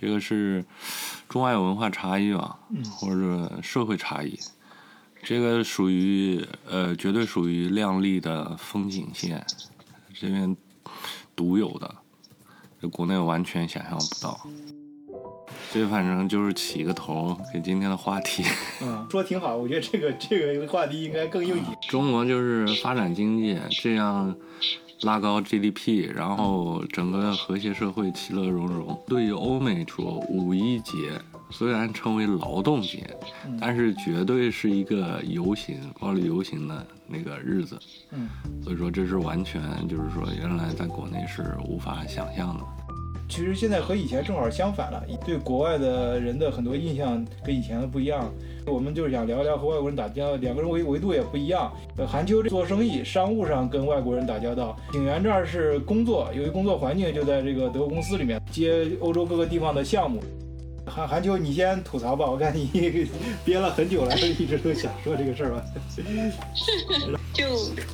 这个是中外文化差异吧，嗯或者社会差异。这个属于呃，绝对属于亮丽的风景线，这边独有的，这国内完全想象不到。这反正就是起个头给今天的话题。嗯，说挺好，我觉得这个这个话题应该更应景。中国就是发展经济，这样拉高 GDP，然后整个和谐社会其乐融融。对于欧美说，五一节虽然称为劳动节，但是绝对是一个游行、暴力游行的那个日子。嗯，所以说这是完全就是说原来在国内是无法想象的。其实现在和以前正好相反了，对国外的人的很多印象跟以前的不一样。我们就是想聊聊和外国人打交道，两个人维维度也不一样。呃，韩秋做生意，商务上跟外国人打交道；景元这儿是工作，由于工作环境就在这个德国公司里面接欧洲各个地方的项目。韩韩秋，你先吐槽吧，我看你 憋了很久了，一直都想说这个事儿吧。就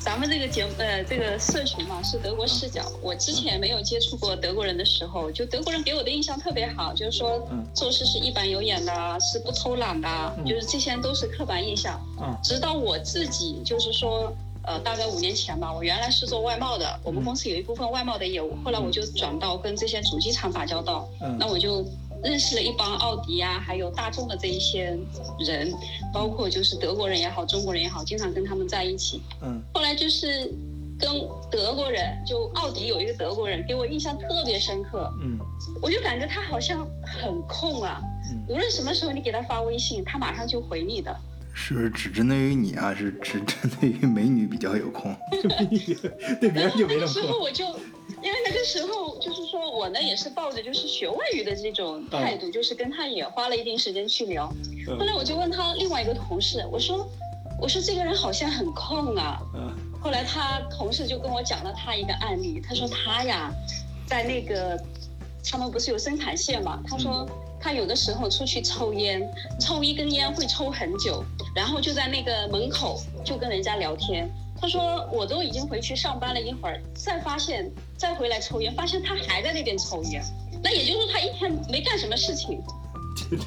咱们这个节目，呃，这个社群嘛，是德国视角。我之前没有接触过德国人的时候，就德国人给我的印象特别好，就是说嗯做事是一板有眼的，是不偷懒的，嗯就是这些都是刻板印象。嗯直到我自己就是说，呃，大概五年前吧，我原来是做外贸的，我们嗯公司有一部分外贸的业务，后来我就转到跟这些主机厂打交道，嗯那我就认识了一帮奥迪啊，还有大众的这一些人，包括就是德国人也好，中国人也好，经常跟他们在一起。嗯后来就是跟德国人，就奥迪有一个德国人给我印象特别深刻，嗯我就感觉他好像很空啊，嗯，无论什么时候你给他发微信，他马上就回你的。是不是只针对于你啊？是只针对于美女比较有空？对别人就没那么空。时候我就，因为那个时候就是说我呢也是抱着就是学外语的这种态度，就是跟他也花了一定时间去聊。嗯后来我就问他另外一个同事，我说，我说这个人好像很空啊。嗯后来他同事就跟我讲了他一个案例，他说他呀，在那个他们不是有生产线嘛，他说他有的时候出去抽烟，抽一根烟会抽很久，然后就在那个门口就跟人家聊天。他说我都已经回去上班了一会儿，再发现再回来抽烟，发现他还在那边抽烟。那也就是说他一天没干什么事情，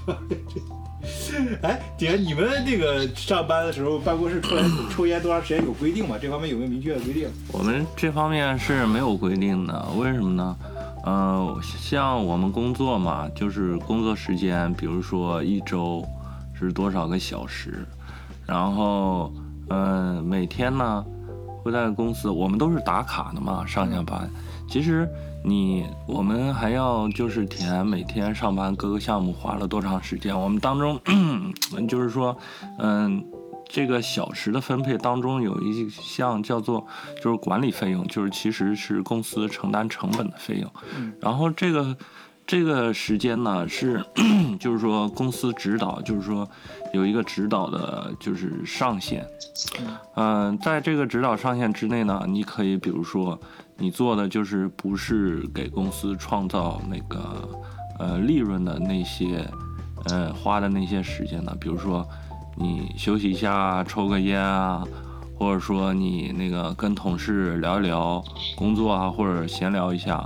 哎，姐，你们那个上班的时候，办公室抽烟 抽烟多长时间有规定吗？这方面有没有明确的规定？我们这方面是没有规定的，为什么呢？呃，像我们工作嘛，就是工作时间，比如说一周是多少个小时，然后，嗯、每天呢会在公司，我们都是打卡的嘛，上下班。其实你我们还要就是填每天上班各个项目花了多长时间，我们当中 就是说，嗯。这个小时的分配当中有一项叫做就是管理费用，就是其实是公司承担成本的费用。嗯然后这个这个时间呢是 就是说公司指导，就是说有一个指导的就是上限。嗯、在这个指导上限之内呢，你可以比如说你做的就是不是给公司创造那个呃利润的那些呃花的那些时间呢，比如说你休息一下，抽个烟啊，或者说你那个跟同事聊一聊工作啊，或者闲聊一下，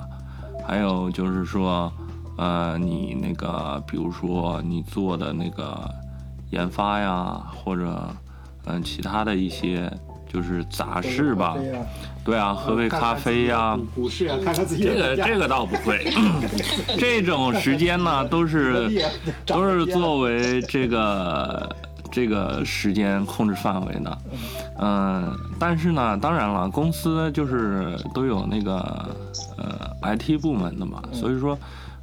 还有就是说，呃，你那个比如说你做的那个研发呀，或者嗯、其他的一些就是杂事吧，对啊，喝杯咖啡呀、股市啊，看看自己这个这个倒不会，这种时间呢都是 都是作为这个这个时间控制范围的，嗯，但是呢，当然了，公司就是都有那个呃 IT 部门的嘛，所以说，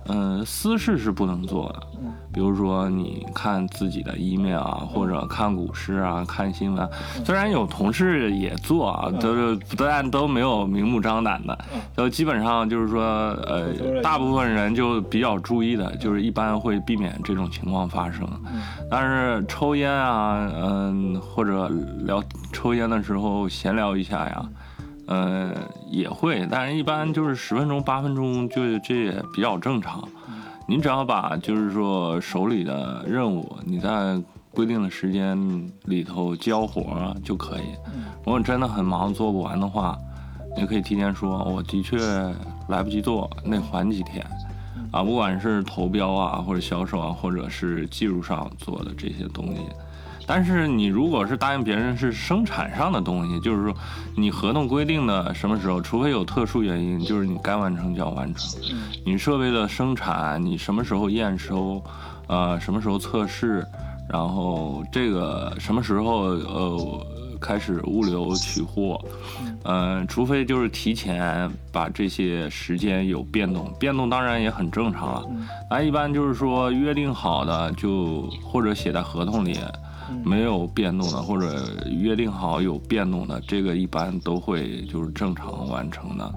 嗯、私事是不能做的，嗯。比如说你看自己的 email 啊，或者看股市啊，看新闻，虽然有同事也做啊，都是。但都没有明目张胆的，就基本上就是说，呃大部分人就比较注意的，就是一般会避免这种情况发生。但是抽烟啊，嗯、或者聊抽烟的时候闲聊一下呀，呃，也会，但是一般就是十分钟、八分钟就这也比较正常。你只要把就是说手里的任务，你在规定的时间里头交活就可以。如果真的很忙做不完的话，你可以提前说，我的确来不及做，那缓几天。啊，不管是投标啊，或者销售啊，或者是技术上做的这些东西。但是你如果是答应别人是生产上的东西，就是说你合同规定的什么时候，除非有特殊原因，就是你该完成就要完成。你设备的生产，你什么时候验收，呃，什么时候测试，然后这个什么时候呃开始物流取货，嗯、除非就是提前把这些时间有变动，变动当然也很正常了。那一般就是说约定好的就或者写在合同里。没有变动的，或者约定好有变动的，这个一般都会就是正常完成的。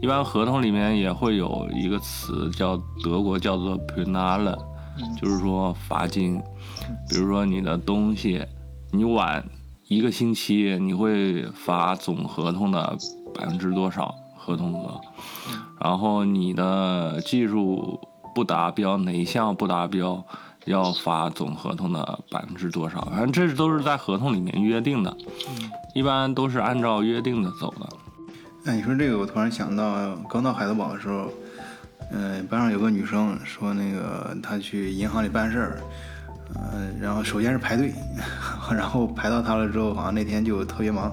一般合同里面也会有一个词叫德国叫做 p e n a l 就是说罚金。比如说你的东西你晚一个星期，你会罚总合同的百分之多少合同额，然后你的技术不达标，哪一项不达标？要发总合同的百分之多少？反正这都是在合同里面约定的，一般都是按照约定的走的。哎，你说这个，我突然想到，刚到海德堡的时候，嗯、班上有个女生说，那个她去银行里办事儿，呃，然后首先是排队，然后排到她了之后，好像那天就特别忙，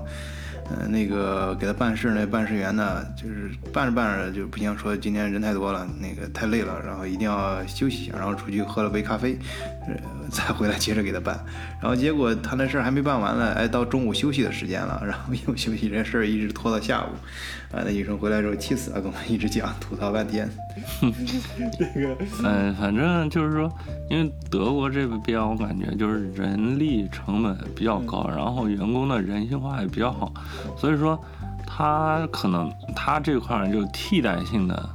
呃，那个给他办事那办事员呢，就是办着办着就不行，说今天人太多了，那个太累了，然后一定要休息一下，然后出去喝了杯咖啡，再回来接着给他办，然后结果他那事儿还没办完呢，哎，到中午休息的时间了，然后又休息，这事儿一直拖到下午，啊，那医生回来之后气死了，跟我们一直讲，吐槽半天。这个嗯，反正就是说，因为德国这边我感觉就是人力成本比较高，然后员工的人性化也比较好，所以说他可能他这块儿就替代性的，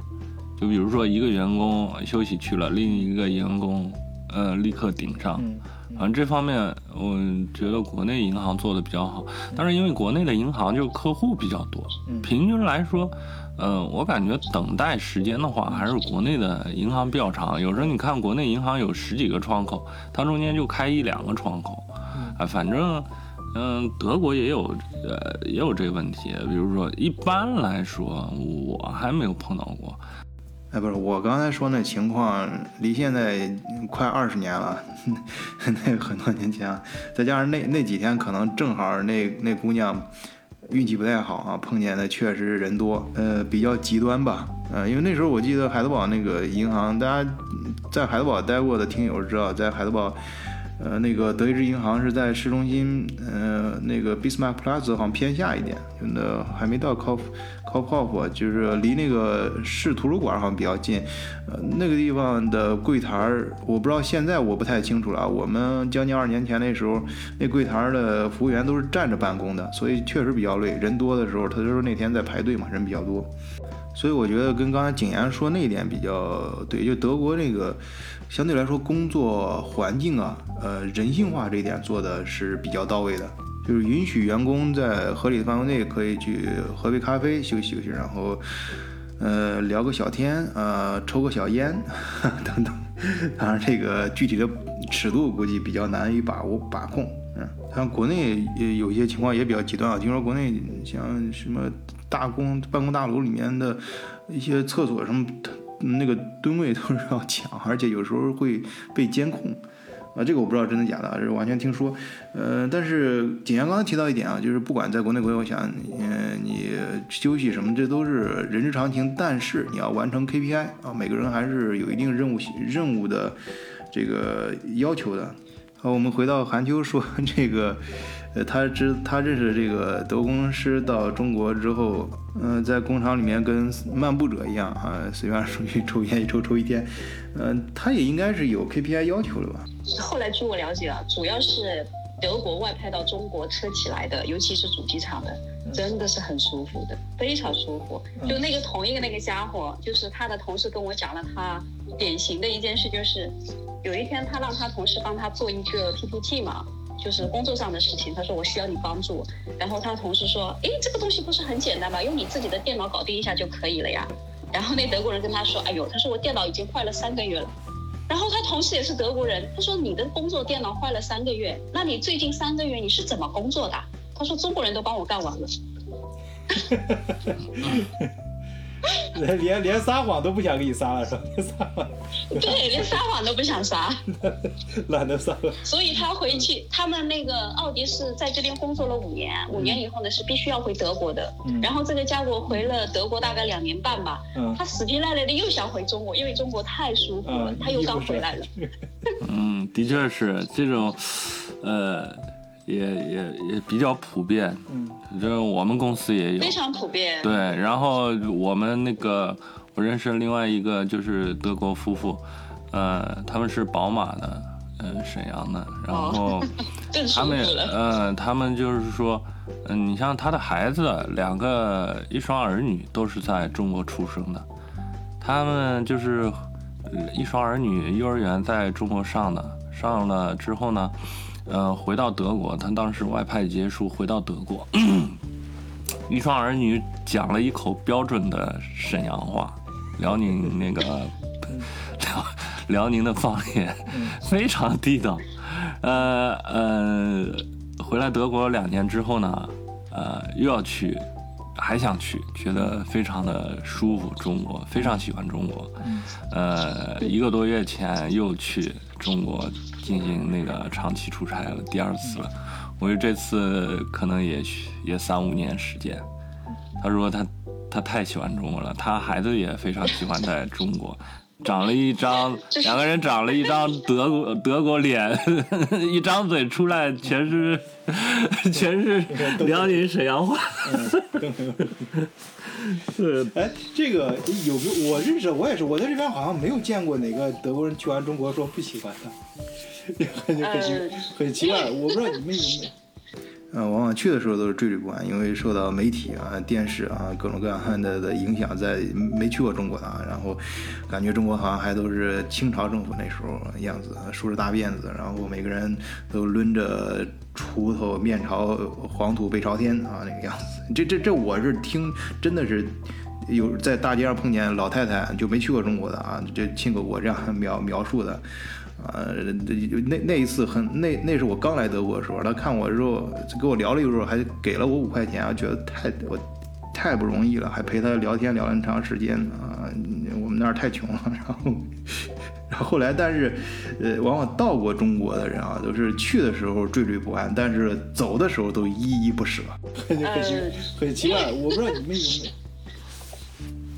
就比如说一个员工休息去了，另一个员工呃立刻顶上。嗯反正这方面，我觉得国内银行做的比较好，但是因为国内的银行就客户比较多，嗯平均来说，呃，我感觉等待时间的话，还是国内的银行比较长。有时候你看国内银行有十几个窗口，它中间就开一两个窗口，啊，反正，嗯、德国也有，呃，也有这个问题。比如说，一般来说，我还没有碰到过。哎，不是，我刚才说那情况离现在快二十年了，那很多年前，再加上那那几天可能正好那那姑娘运气不太好啊，碰见的确实人多，呃，比较极端吧，呃，因为那时候我记得海德堡那个银行，大家在海德堡待过的听友知道，在海德堡。呃，那个德意志银行是在市中心，呃，那个 Bismarck Plaza 好像偏下一点，那还没到 Kauf Kaufhof，就是离那个市图书馆好像比较近。呃，那个地方的柜台儿，我不知道现在我不太清楚了。我们将近二年前那时候，那柜台的服务员都是站着办公的，所以确实比较累。人多的时候，他就说那天在排队嘛，人比较多。所以我觉得跟刚才景言说那一点比较对，就德国这个相对来说工作环境啊，呃，人性化这一点做的是比较到位的，就是允许员工在合理的范围内可以去喝杯咖啡休息休息，然后呃聊个小天，呃抽个小烟 等等。当然，这个具体的尺度估计比较难以把握把控。像国内也有一些情况也比较极端啊，听说国内像什么大公办公大楼里面的一些厕所什么，那个吨位都是要抢，而且有时候会被监控。啊，这个我不知道真的假的，这是完全听说。呃，但是景阳刚才提到一点啊，就是不管在国内国外，我想，嗯、你休息什么，这都是人之常情。但是你要完成 KPI 啊，每个人还是有一定任务任务的这个要求的。好，我们回到韩秋说 这个，呃，他知他认识这个德国工程师到中国之后，嗯、在工厂里面跟漫步者一样啊，随便出去抽烟一抽抽一天，嗯、他也应该是有 KPI 要求的吧？后来据我了解啊，主要是德国外派到中国车企来的，尤其是主机厂的，真的是很舒服的，非常舒服。就那个同一个那个家伙，就是他的同事跟我讲了他典型的一件事，就是有一天他让他同事帮他做一个 PPT 嘛。就是工作上的事情，他说我需要你帮助，然后他同事说，诶，这个东西不是很简单吗？用你自己的电脑搞定一下就可以了呀。然后那德国人跟他说，哎呦，他说我电脑已经坏了三个月了。然后他同事也是德国人，他说你的工作电脑坏了三个月，那你最近三个月你是怎么工作的？他说中国人都帮我干完了。连连撒谎都不想给你撒了是吧？连撒谎对，连撒谎都不想撒。懒得撒了。所以他回去，他们那个奥迪是在这边工作了五年，五年以后呢是必须要回德国的。嗯然后这个家伙回了德国大概两年半吧，嗯他死皮赖脸的又想回中国，因为中国太舒服了，嗯他又刚回来了。嗯，的确是这种，呃，也也也比较普遍。嗯就是我们公司也有非。常普遍。对，然后我们那个我认识另外一个就是德国夫妇，呃，他们是宝马的，呃，沈阳的，然后 他们了。呃，他们就是说，嗯、你像他的孩子两个一双儿女都是在中国出生的，他们就是呃一双儿女幼儿园在中国上的，上了之后呢，呃，回到德国，他当时外派结束回到德国，一双儿女讲了一口标准的沈阳话，辽宁那个 辽辽宁的方言，非常地道。呃呃，回来德国两年之后呢，呃，又要去，还想去，觉得非常的舒服，中国非常喜欢中国。呃，一个多月前又去中国进行那个长期出差了，第二次了。我觉得这次可能也也三五年时间。他说他他太喜欢中国了，他孩子也非常喜欢在中国。长了一张，两个人长了一张德国德国脸，一张嘴出来全是 全是辽宁沈阳话。是，哎，这个有没有我认识，我也是，我在这边好像没有见过哪个德国人去完中国说不喜欢的，很很奇很奇怪，我不知道你们有没有。呃，往往去的时候都是惴惴不安，因为受到媒体啊、电视啊各种各样的的影响，在没去过中国的啊，然后感觉中国好像还都是清朝政府那时候样子，梳着大辫子，然后每个人都抡着锄头，面朝黄土背朝天啊那个样子。这这这我是听，真的是。有在大街上碰见老太太，就没去过中国的啊，这亲口我这样描描述的，啊，那那一次很那那是我刚来德国的时候，他看我之后跟我聊了一会儿，还给了我五块钱，啊觉得太我太不容易了，还陪他聊天聊了很长时间啊，我们那儿太穷了，然后。然后后来，但是，呃，往往到过中国的人啊，都是去的时候惴惴不安，但是走的时候都依依不舍。很很奇很奇怪，我不知道你们有没有。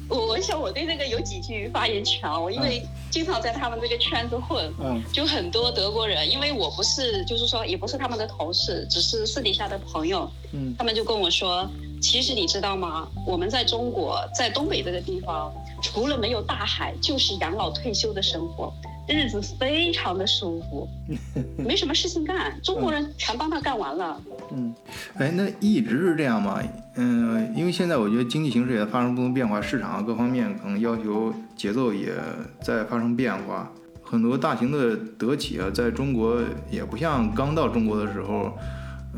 我我想我对那个有几句发言权，我因为经常在他们这个圈子混，嗯。就很多德国人，因为我不是，就是说也不是他们的同事，只是私底下的朋友，嗯。他们就跟我说，其实你知道吗？我们在中国，在东北这个地方，除了没有大海，就是养老退休的生活，日子非常的舒服，没什么事情干，中国人全帮他干完了。嗯哎，那一直是这样吗？嗯、因为现在我觉得经济形势也发生不同变化，市场各方面可能要求节奏也在发生变化。很多大型的德企啊，在中国也不像刚到中国的时候，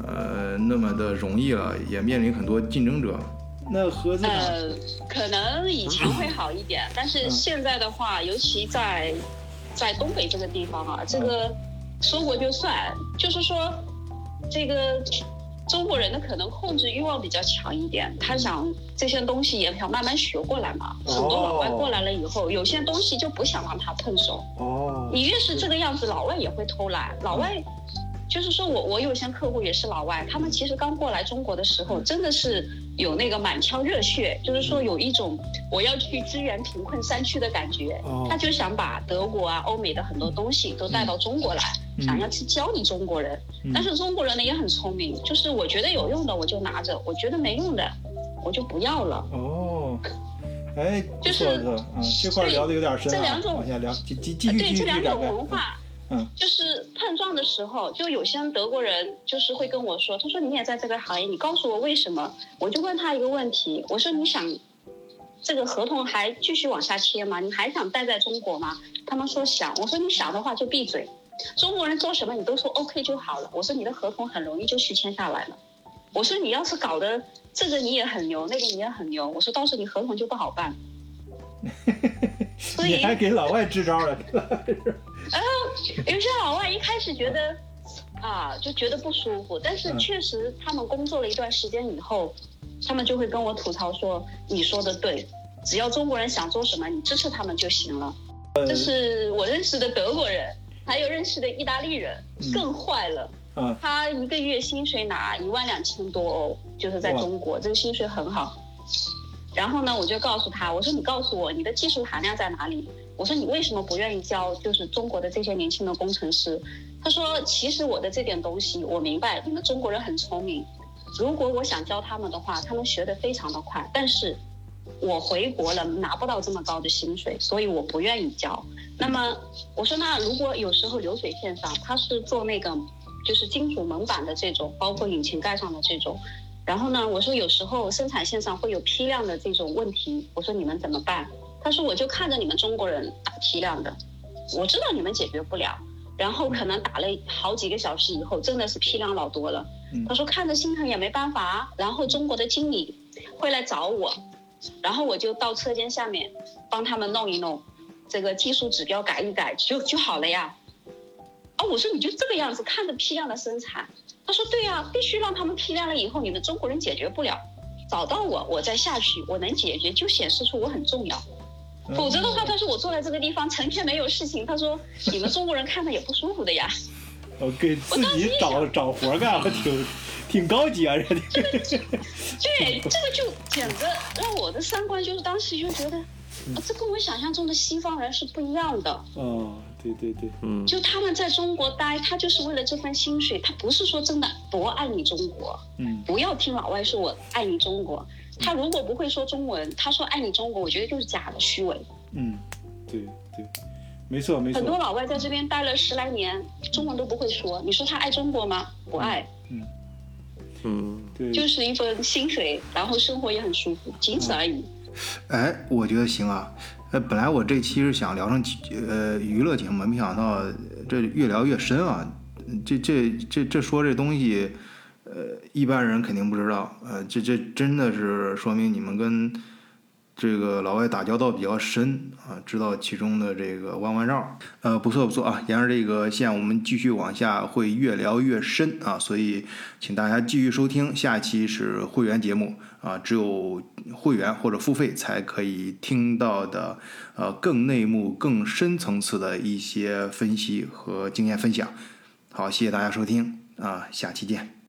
呃，那么的容易了，也面临很多竞争者。那合资，呃，可能以前会好一点，但是现在的话，尤其在在东北这个地方啊，这个说过就算，就是说这个中国人的可能控制欲望比较强一点，他想这些东西也想慢慢学过来嘛。很多老外过来了以后，有些东西就不想让他碰手，哦，你越是这个样子，老外也会偷懒。老外就是说我我有些客户也是老外，他们其实刚过来中国的时候，真的是有那个满腔热血，就是说有一种我要去支援贫困山区的感觉哦。他就想把德国啊、欧美的很多东西都带到中国来，嗯想要去教你中国人。嗯但是中国人呢也很聪明，就是我觉得有用的我就拿着，我觉得没用的我就不要了。哦，哎，就是这块聊的有点深啊这两，种往下聊，继继继呃对续继续这两种。文化，嗯就是碰撞的时候，就有些德国人就是会跟我说，他说你也在这个行业，你告诉我为什么？我就问他一个问题，我说你想这个合同还继续往下签吗？你还想待在中国吗？他们说想，我说你想的话就闭嘴。中国人做什么你都说 OK 就好了，我说你的合同很容易就续签下来了。我说你要是搞得这个你也很牛，那个你也很牛，我说到时候你合同就不好办。所以你还给老外支招了，有些老外一开始觉得啊，就觉得不舒服，但是嗯确实他们工作了一段时间以后，他们就会跟我吐槽说：“你说的对，只要中国人想做什么，你支持他们就行了。这是我认识的德国人，还有认识的意大利人，更坏了。嗯，他一个月薪水拿一万两千多欧，就是在中国，这个薪水很好。然后呢，我就告诉他，我说你告诉我你的技术含量在哪里？我说你为什么不愿意教就是中国的这些年轻的工程师？他说其实我的这点东西我明白，你们中国人很聪明，如果我想教他们的话，他们学得非常的快，但是我回国了拿不到这么高的薪水，所以我不愿意教。那么我说那如果有时候流水线上他是做那个就是金属门板的这种，包括引擎盖上的这种。然后呢，我说有时候生产线上会有批量的这种问题，我说你们怎么办？他说我就看着你们中国人打批量的，我知道你们解决不了。然后可能打了好几个小时以后，真的是批量老多了。他说看着心疼也没办法。然后中国的经理会来找我，然后我就到车间下面帮他们弄一弄，这个技术指标改一改就就好了呀。啊，我说你就这个样子看着批量的生产。他说：“对呀，必须让他们批量了以后，你们中国人解决不了，找到我，我再下去，我能解决，就显示出我很重要。否则的话，他说我坐在这个地方成天没有事情，他说你们中国人看着也不舒服的呀。我给自己找找活干，我挺挺高级啊，这这个就对，这个就简直让我的三观就是当时就觉得，这跟我想象中的西方人是不一样的。哦。”对对对，嗯，就他们在中国待，他就是为了这份薪水，他不是说真的多爱你中国，嗯，不要听老外说我爱你中国，他如果不会说中文，他说爱你中国，我觉得就是假的虚伪，嗯，对对，没错没错，很多老外在这边待了十来年，中文都不会说，你说他爱中国吗？不爱，嗯嗯，对，就是一份薪水，然后生活也很舒服，仅此而已。哎，我觉得行啊。呃，本来我这期是想聊成呃娱乐节目，没想到这越聊越深啊。这这这这说这东西，呃，一般人肯定不知道。呃，这这真的是说明你们跟。这个老外打交道比较深啊，知道其中的这个弯弯绕，呃，不错不错啊。沿着这个线，我们继续往下，会越聊越深啊。所以，请大家继续收听，下期是会员节目啊，只有会员或者付费才可以听到的，呃，更内幕、更深层次的一些分析和经验分享。好，谢谢大家收听啊，下期见。